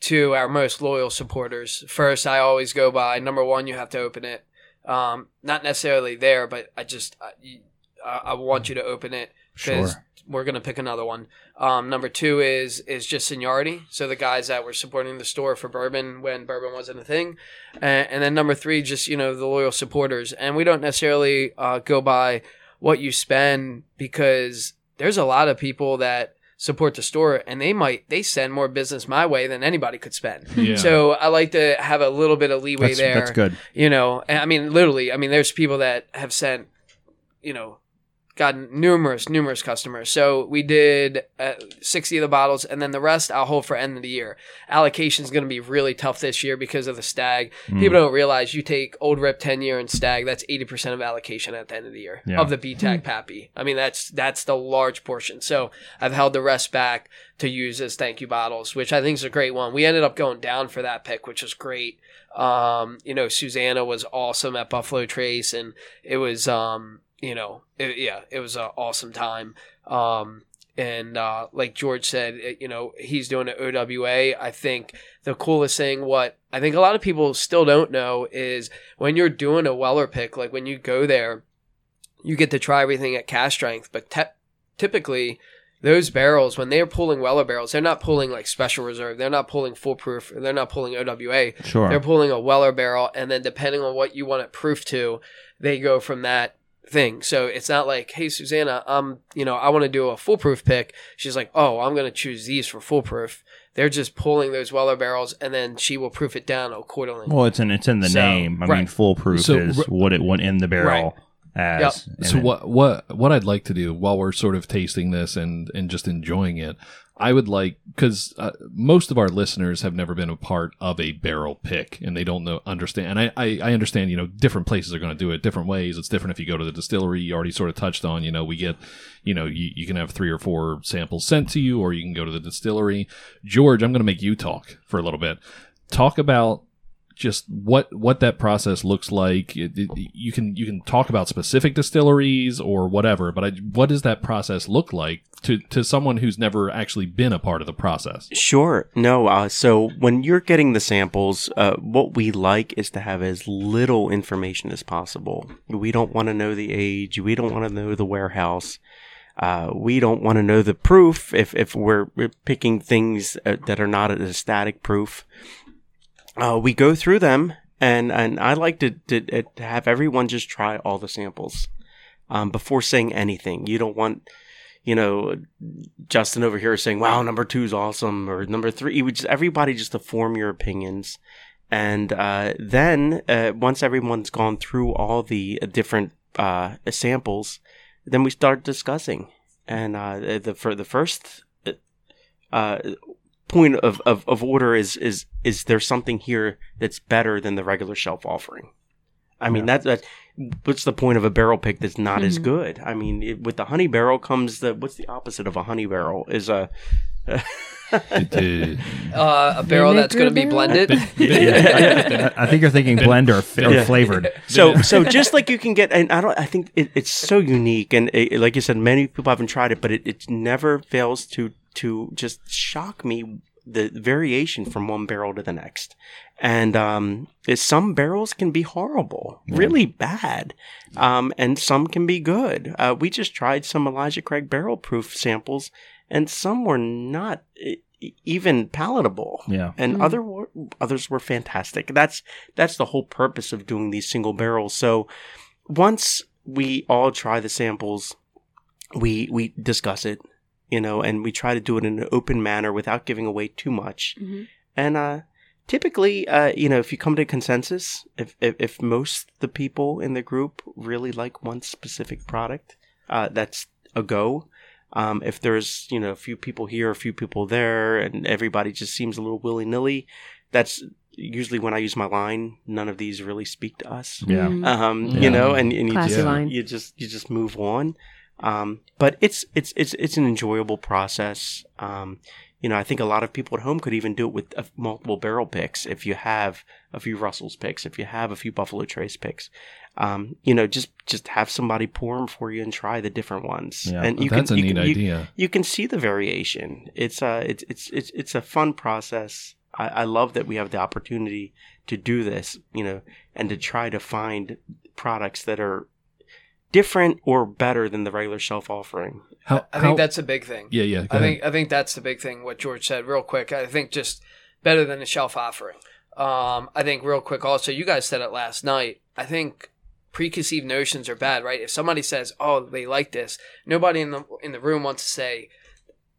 to our most loyal supporters. First, I always go by number one. You have to open it. Um, not necessarily there, but I just I, I I want you to open it because
Sure.
We're gonna pick another one. Um, number two is is just seniority. So the guys that were supporting the store for bourbon when bourbon wasn't a thing, and, and then number three, just you know the loyal supporters. And we don't necessarily uh, go by what you spend because there's a lot of people that support the store and they might they send more business my way than anybody could spend.
Yeah.
So I like to have a little bit of leeway
That's,
there.
that's good.
You know, and I mean, literally, I mean, there's people that have sent, you know, gotten numerous, numerous customers. So we did uh, 60 of the bottles, and then the rest I'll hold for end of the year. Allocation is going to be really tough this year because of the Stagg.
Hmm.
People don't realize you take old Rip 10 year and Stagg, that's 80% of allocation at the end of the year
Yeah.
of the BTAC Pappy. I mean, that's that's the large portion. So I've held the rest back to use as thank you bottles, which I think is a great one. We ended up going down for that pick, which was great. Um, you know, Susanna was awesome at Buffalo Trace, and it was, um, you know, it, yeah, it was an awesome time. Um, and uh, like George said, it- you know, he's doing an OWA. I think the coolest thing, what I think a lot of people still don't know, is when you're doing a Weller pick, like when you go there, you get to try everything at cask strength, but te- typically those barrels, when they're pulling Weller barrels, they're not pulling like special reserve. They're not pulling foolproof. They're not pulling OWA.
Sure.
They're pulling a Weller barrel, and then depending on what you want it proof to, they go from that thing. So it's not like, hey, Susanna, I'm, you know, I want to do a foolproof pick. She's like, oh, I'm going to choose these for foolproof. They're just pulling those Weller barrels, and then she will proof it down accordingly.
well, it's in it's in the
So,
name. I mean, foolproof
So,
is
r-
what it went in the barrel as. And
So
it-
what what what I'd like to do while we're sort of tasting this and and just enjoying it, I would like because uh, most of our listeners have never been a part of a barrel pick and they don't know understand. And I I, I understand you know different places are going to do it different ways. It's different if you go to the distillery. You already sort of touched on. You know we get you know you, you can have three or four samples sent to you, or you can go to the distillery. George, I'm going to make you talk for a little bit. Talk about just what what that process looks like. It, it- you can you can talk about specific distilleries or whatever, but I, what does that process look like to to someone who's never actually been a part of the process?
Sure. No. Uh, so when you're getting the samples, uh, what we like is to have as little information as possible. We don't want to know the age. We don't want to know the warehouse. Uh, we don't want to know the proof if, if we're we're picking things uh, that are not a static proof. Uh, we go through them, and, and I like to, to, to have everyone just try all the samples um, before saying anything. You don't want you know, Justin over here saying, "Wow, number two is awesome," or number three. You would just everybody just to form your opinions, and uh, then uh, once everyone's gone through all the different uh, samples, then we start discussing. And uh, the for the first uh, point of, of, of order is is is there something here that's better than the regular shelf offering? I mean that that what's the point of a barrel pick that's not as mm-hmm. good? I mean, it, with the honey barrel comes the what's the opposite of a honey barrel is a
Uh, a barrel that's going to be blended.
I, I think you're thinking blend or, f- or
Yeah.
flavored.
so so just like you can get and I don't I think it, it's so unique and it, like you said many people haven't tried it but it, it never fails to to just shock me the variation from one barrel to the next and um is- some barrels can be horrible really bad um and some can be good uh, we just tried some Elijah Craig barrel proof samples and some were not even palatable
Yeah.
and other were, others were fantastic. That's that's the whole purpose of doing these single barrels. So once we all try the samples, we we discuss it, you know, and we try to do it in an open manner without giving away too much.
Mhm.
And uh, typically, uh, you know, if you come to consensus, if, if if most the people in the group really like one specific product, uh, that's a go. Um, if there's you know a few people here, a few people there, and everybody just seems a little willy nilly, that's usually when I use my line. None of these really speak to us.
Yeah.
Mm.
Um,
Yeah.
you know, and, and you
Classy
just
line.
you just you just move on. Um, but it's it's it's it's an enjoyable process. Um, you know, I think a lot of people at home could even do it with uh, multiple barrel picks if you have a few Russell's picks, if you have a few Buffalo Trace picks. Um, you know, just just have somebody pour them for you and try the different ones.
Yeah.
and you
That's
can,
a
you
neat
can,
idea.
you can see the variation. It's a it's it's it's it's a fun process. I, I love that we have the opportunity to do this, you know, and to try to find products that are different or better than the regular shelf offering.
How,
I
how-
think that's a big thing.
yeah yeah. go
I
ahead.
think I think that's the big thing. What George said, real quick. I think just better than a shelf offering. Um, I think real quick. Also, you guys said it last night. I think preconceived notions are bad, right? If somebody says, "Oh, they like this," nobody in the in the room wants to say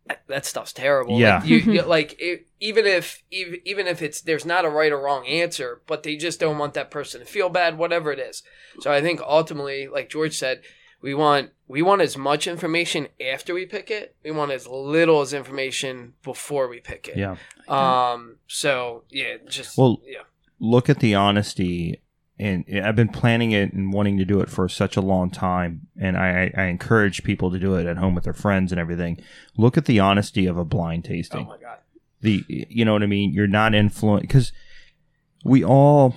"That- that stuff's terrible.
Yeah.
like, you, you- like it, even if even, even if it's there's not a right or wrong answer, but they just don't want that person to feel bad, whatever it is. So I think ultimately, like George said, we want we want as much information after we pick it. We want as little as information before we pick it.
Yeah.
Um. So yeah, just
Well,
yeah.
look at the honesty and I've been planning it and wanting to do it for such a long time. And I, I encourage people to do it at home with their friends and everything. Look at the honesty of a blind
Oh
tasting
my god.
the you know what I mean? You're not influenced because we all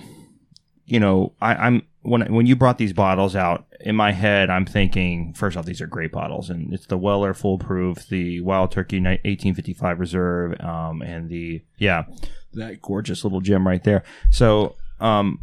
you know I, I'm when when you brought these bottles out in my head I'm thinking first off these are great bottles and it's the Weller Foolproof the Wild Turkey 1855 Reserve um, and the yeah that gorgeous little gem right there. So um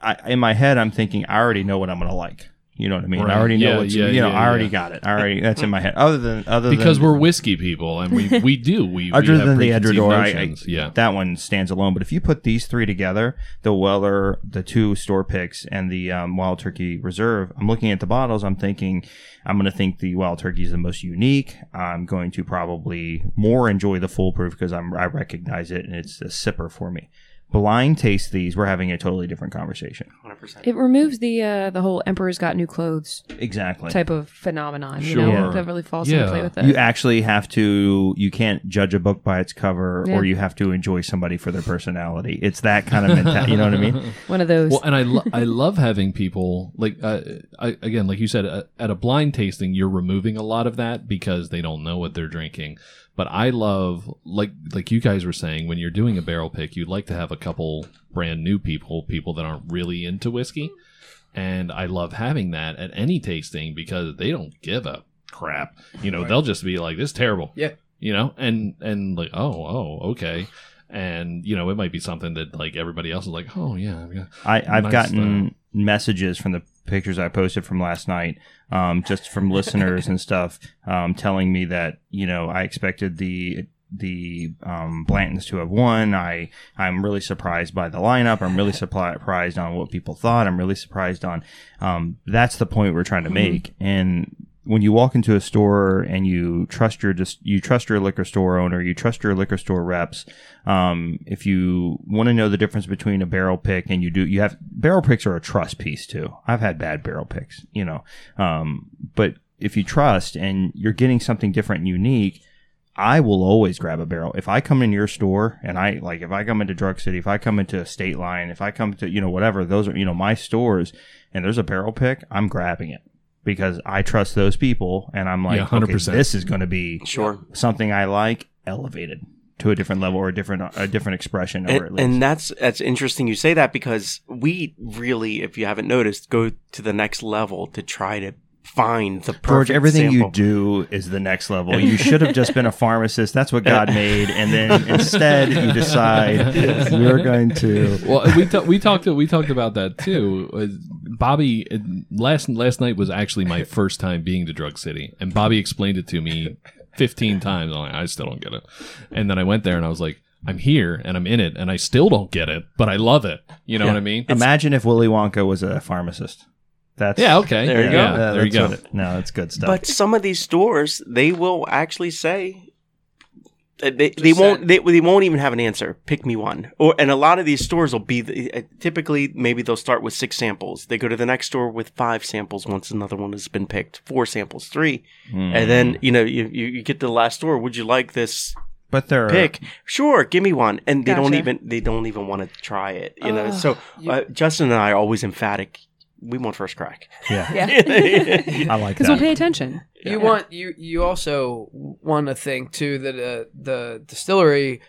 I, in my head I'm thinking I already know what I'm gonna like you know what I mean
Right.
I already know
Yeah,
what's
yeah,
you know
yeah,
I already got it I already that's in my head other than other
because
than,
we're whiskey people and we we do we, we
other
have
than the Edradour, I, I,
yeah
that one stands alone. But if you put these three together, the Weller, the two store picks, and the um, Wild Turkey Reserve, I'm looking at the bottles. I'm thinking, I'm going to think the Wild Turkey is the most unique. I'm going to probably more enjoy the Foolproof because I'm I recognize it and it's a sipper for me. Blind taste these, we're having a totally different conversation.
100%.
It removes the uh, the whole Emperor's got new clothes
Exactly.
type of phenomenon. You
Sure.
know, that really falls
Yeah.
into play with it.
You actually have to. You can't judge a book by its cover,
Yeah.
or you have to enjoy somebody for their personality. It's that kind of mentality. You know what I mean?
One of those.
Well, and I lo- I love having people like uh, I, again, like you said, uh, at a blind tasting, you're removing a lot of that because they don't know what they're drinking. But I love like like you guys were saying when you're doing a barrel pick, you'd like to have a couple brand new people, people that aren't really into whiskey, and I love having that at any tasting because they don't give a crap. You know, they'll just be like, "This is terrible."
Yeah.
You know, and and like, oh, oh, okay. And you know, it might be something that like everybody else is like, oh yeah, yeah.
I, I've
Nice
gotten messages from the pictures I posted from last night, um, just from listeners and stuff, um, telling me that you know I expected the the um, Blantons to have won. I I'm really surprised by the lineup. I'm really surprised on what people thought. I'm really surprised on. Um, that's the point we're trying to make. And when you walk into a store and you trust your just you trust your liquor store owner, you trust your liquor store reps. Um, if you want to know the difference between a barrel pick and you do, you have barrel picks are a trust piece too. I've had bad barrel picks, you know, um, but if you trust and you're getting something different and unique, I will always grab a barrel. If I come in your store and I like, if I come into Drug City, if I come into State Line, if I come to, you know, whatever, those are, you know, my stores and there's a barrel pick, I'm grabbing it because I trust those people and I'm like,
Yeah,
okay,
100%.
this is going to be
Sure.
something I like elevated to a different level or a different, a different expression. or at
And,
least.
and that's that's interesting you say that because we really, if you haven't noticed, go to the next level to try to find the perfect
George, everything
sample.
you do is the next level. You should have just been a pharmacist. That's what God made, and then instead you decide you're going to.
well, we ta- we talked we talked about that too. Bobby last last night was actually my first time being to Drug City, and Bobby explained it to me fifteen times. I'm like, I still don't get it, and then I went there and I was like, I'm here and I'm in it, and I still don't get it, but I love it. You know what I mean?
Imagine if Willy Wonka was a pharmacist. That's
Yeah. Okay.
There you go.
Yeah,
Yeah,
there you go.
what it- no, that's good stuff.
But some of these stores, they will actually say uh, they, they won't they, they won't even have an answer. Pick me one. Or and a lot of these stores will be the, uh, typically maybe they'll start with six samples. They go to the next store with five samples once another one has been picked. Four samples, three,
Hmm.
and then you know you, you you get to the last store. Would you like this
but there are
pick? Sure, give me one. And they don't even they don't even want to try it. You know.
Ugh,
So
you-
uh, Justin and I are always emphatic. We want first crack.
yeah,
yeah.
I like that.
Because we'll pay attention.
You want you you also want to think too that uh, the distillery,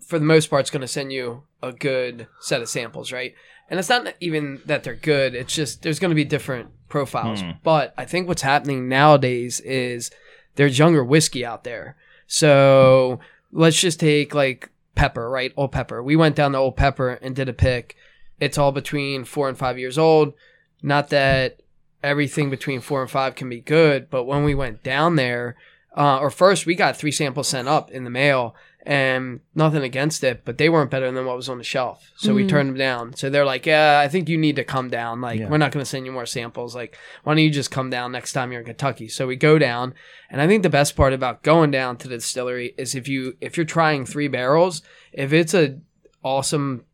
for the most part, is going to send you a good set of samples, right? And it's not even that they're good; it's just there's going to be different profiles.
Hmm.
But I think what's happening nowadays is there's younger whiskey out there. So let's just take like Pepper, right? Old Pepper. We went down to Old Pepper and did a pick. It's all between four and five years old. Not that everything between four and five can be good. But when we went down there, uh, or first we got three samples sent up in the mail, and nothing against it, but they weren't better than what was on the shelf. So we turned them down. So they're like, yeah, I think you need to come down. Like,
Yeah.
we're not going to send you more samples. Like, why don't you just come down next time you're in Kentucky? So we go down. And I think the best part about going down to the distillery is if you, if you're trying three barrels, if it's a awesome,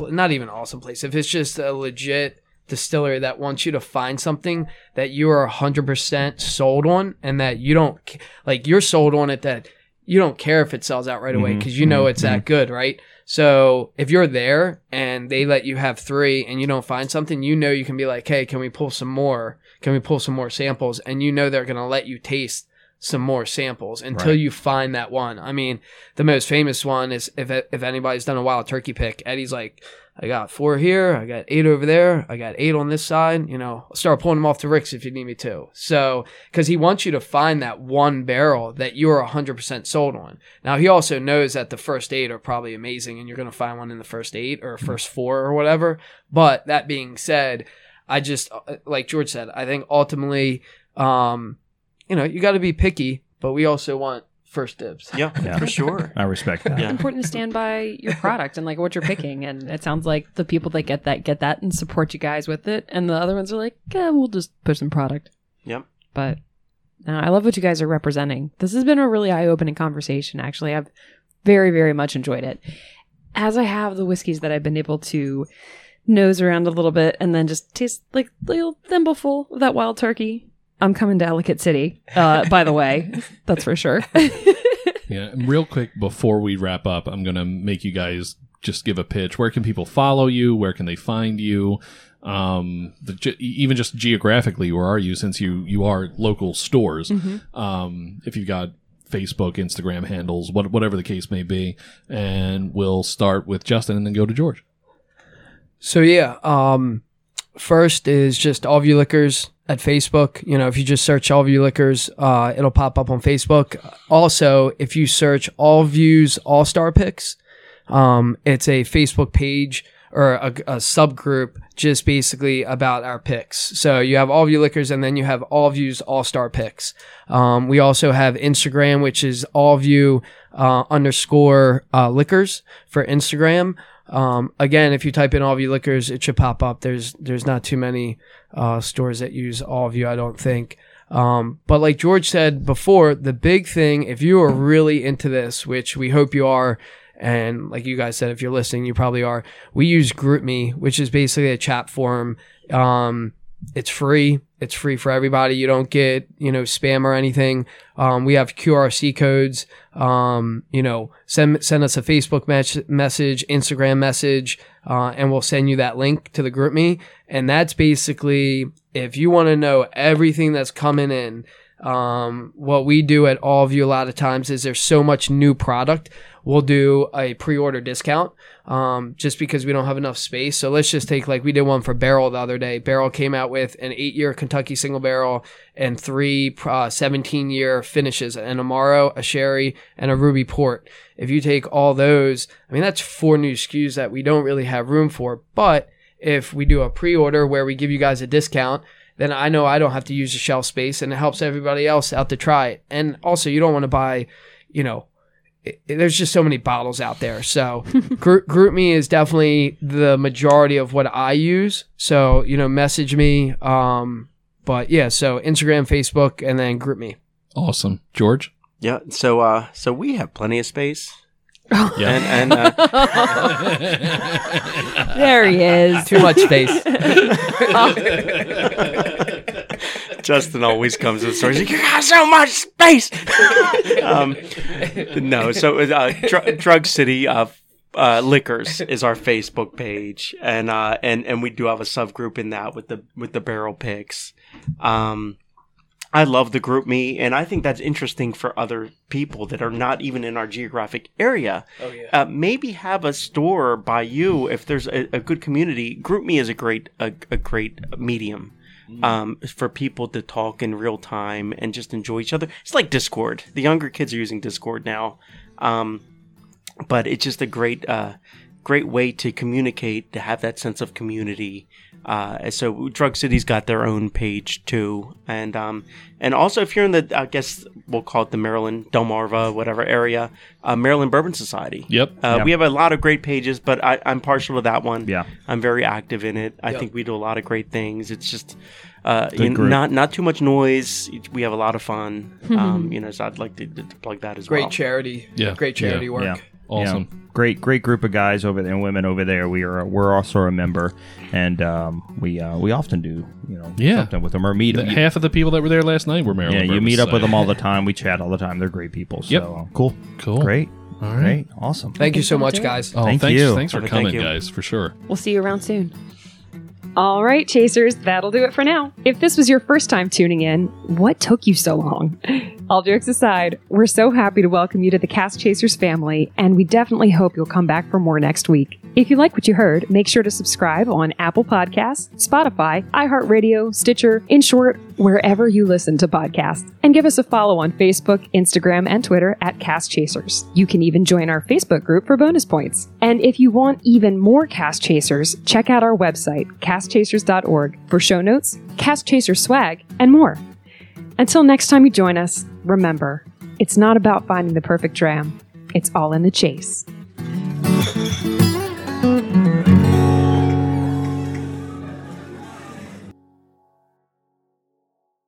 not even awesome place, if it's just a legit distillery that wants you to find something that you are 100% sold on and that you don't, like, you're sold on it that you don't care if it sells out right away because you know
mhm,
it's that good, right? So if you're there and they let you have three and you don't find something, you know you can be like, hey, can we pull some more? Can we pull some more samples? And you know they're going to let you taste some more samples until
Right.
you find that one. I mean, the most famous one is if if anybody's done a wild turkey pick, Eddie's like, I got four here, I got eight over there, I got eight on this side. You know, I'll start pulling them off to ricks if you need me to. So, because he wants you to find that one barrel that you're 100% sold on. Now, he also knows that the first eight are probably amazing and you're going to find one in the first eight or first four or whatever. But that being said, I just, uh, like George said, I think ultimately, um, you know, you got to be picky, but we also want first dibs.
Yeah,
Yeah.
for sure.
I respect that.
Yeah.
important to stand by your product and like what you're picking. And it sounds like the people that get that get that and support you guys with it, and the other ones are like, yeah, we'll just push some product.
Yep.
But no, I love what you guys are representing. This has been a really eye opening conversation. Actually, I've very very much enjoyed it. As I have the whiskeys that I've been able to nose around a little bit and then just taste like a little thimbleful of that wild turkey. I'm coming to Ellicott City, uh, by the way. That's for sure.
Yeah, and real quick before we wrap up, I'm gonna make you guys just give a pitch. Where can people follow you? Where can they find you? Um, the, even just geographically, where are you? Since you you are local stores, um, if you've got Facebook, Instagram handles, what, whatever the case may be, and we'll start with Justin and then go to George.
So yeah, um, first is just All View Liquors at Facebook. You know, if you just search All View Liquors, uh, it'll pop up on Facebook. Also, if you search All Views All Star Picks, um, it's a Facebook page or a, a subgroup just basically about our picks. So you have All View Liquors and then you have All Views All Star Picks. Um, we also have Instagram, which is All View uh, underscore uh, Liquors for Instagram. Um, again, if you type in All View Liquors, it should pop up. There's there's not too many uh, stores that use All View, I don't think. Um, but like George said before, the big thing, if you are really into this, which we hope you are, and like you guys said, if you're listening, you probably are. We use GroupMe, which is basically a chat forum. Um, it's free. It's free for everybody. You don't get, you know, spam or anything. Um, we have QRC codes. Um, you know, send send us a Facebook mes- message, Instagram message, uh, and we'll send you that link to the group me. And that's basically if you want to know everything that's coming in. Um, what we do at All View a lot of times is there's so much new product. We'll do a pre-order discount um, just because we don't have enough space. So let's just take like we did one for Barrell the other day. Barrell came out with an eight-year Kentucky single barrel and three uh, 17-year finishes: an Amaro, a Sherry, and a Ruby Port. If you take all those, I mean that's four new SKUs that we don't really have room for. But if we do a pre-order where we give you guys a discount, then I know I don't have to use the shelf space, and it helps everybody else out to try it. And also, you don't want to buy, you know it- there's just so many bottles out there. So Group, GroupMe is definitely the majority of what I use. So, you know, message me. Um, but yeah, so Instagram, Facebook, and then GroupMe.
Awesome, George.
Yeah. So uh, so we have plenty of space.
Yeah.
And and uh,
there he is.
Too much space.
Justin always comes with stories. like, You got so much space. um, no, so uh, Dr- Drug City uh, uh, Liquors is our Facebook page, and uh, and and we do have a subgroup in that with the with the barrel picks. Um, I love the group me, and I think that's interesting for other people that are not even in our geographic area.
Oh, yeah.
Uh, maybe have a store by you if there's a, a good community. Group me is a great a, a great medium um, for people to talk in real time and just enjoy each other. It's like Discord. The younger kids are using Discord now, um, but it's just a great uh, great way to communicate, to have that sense of community. Uh, so Drug City's got their own page too, and um, and also if you're in the, I guess we'll call it the Maryland, Delmarva, whatever area, uh, Maryland Bourbon Society.
Yep.
Uh,
Yep.
We have a lot of great pages, but I, I'm partial to that one.
Yeah.
I'm very active in it. I
Yep.
think we do a lot of great things. It's just uh, you know, not not too much noise. We have a lot of fun. um, you know, so I'd like to, to plug that as
Great
well.
Great charity.
Yeah.
Great charity
Yeah.
work.
Yeah.
Awesome.
Yeah. Great, great group of guys over there and women over there. We are we're also a member, and um, we uh, we often do you know
Yeah.
something with them or meet
The-
them.
half of the people that were there last night were Maryland.
yeah, you meet up with them all the time. We chat all the time. They're great people. So
Yep.
uh, cool,
Cool.
great,
All right.
great, awesome.
Thank you so much, guys.
Oh,
Thank
thanks,
you.
Thanks for coming,
thank
guys, for sure.
We'll see you around soon. All right, Chasers, that'll do it for now. If this was your first time tuning in, what took you so long? All jokes aside, we're so happy to welcome you to the Cask Chasers family, and we definitely hope you'll come back for more next week. If you like what you heard, make sure to subscribe on Apple Podcasts, Spotify, iHeartRadio, Stitcher, in short, wherever you listen to podcasts. And give us a follow on Facebook, Instagram, and Twitter at Cask Chasers. You can even join our Facebook group for bonus points. And if you want even more Cask Chasers, check out our website, caskchasers.org, for show notes, Cask Chaser swag, and more. Until next time you join us, remember, it's not about finding the perfect dram, it's all in the chase.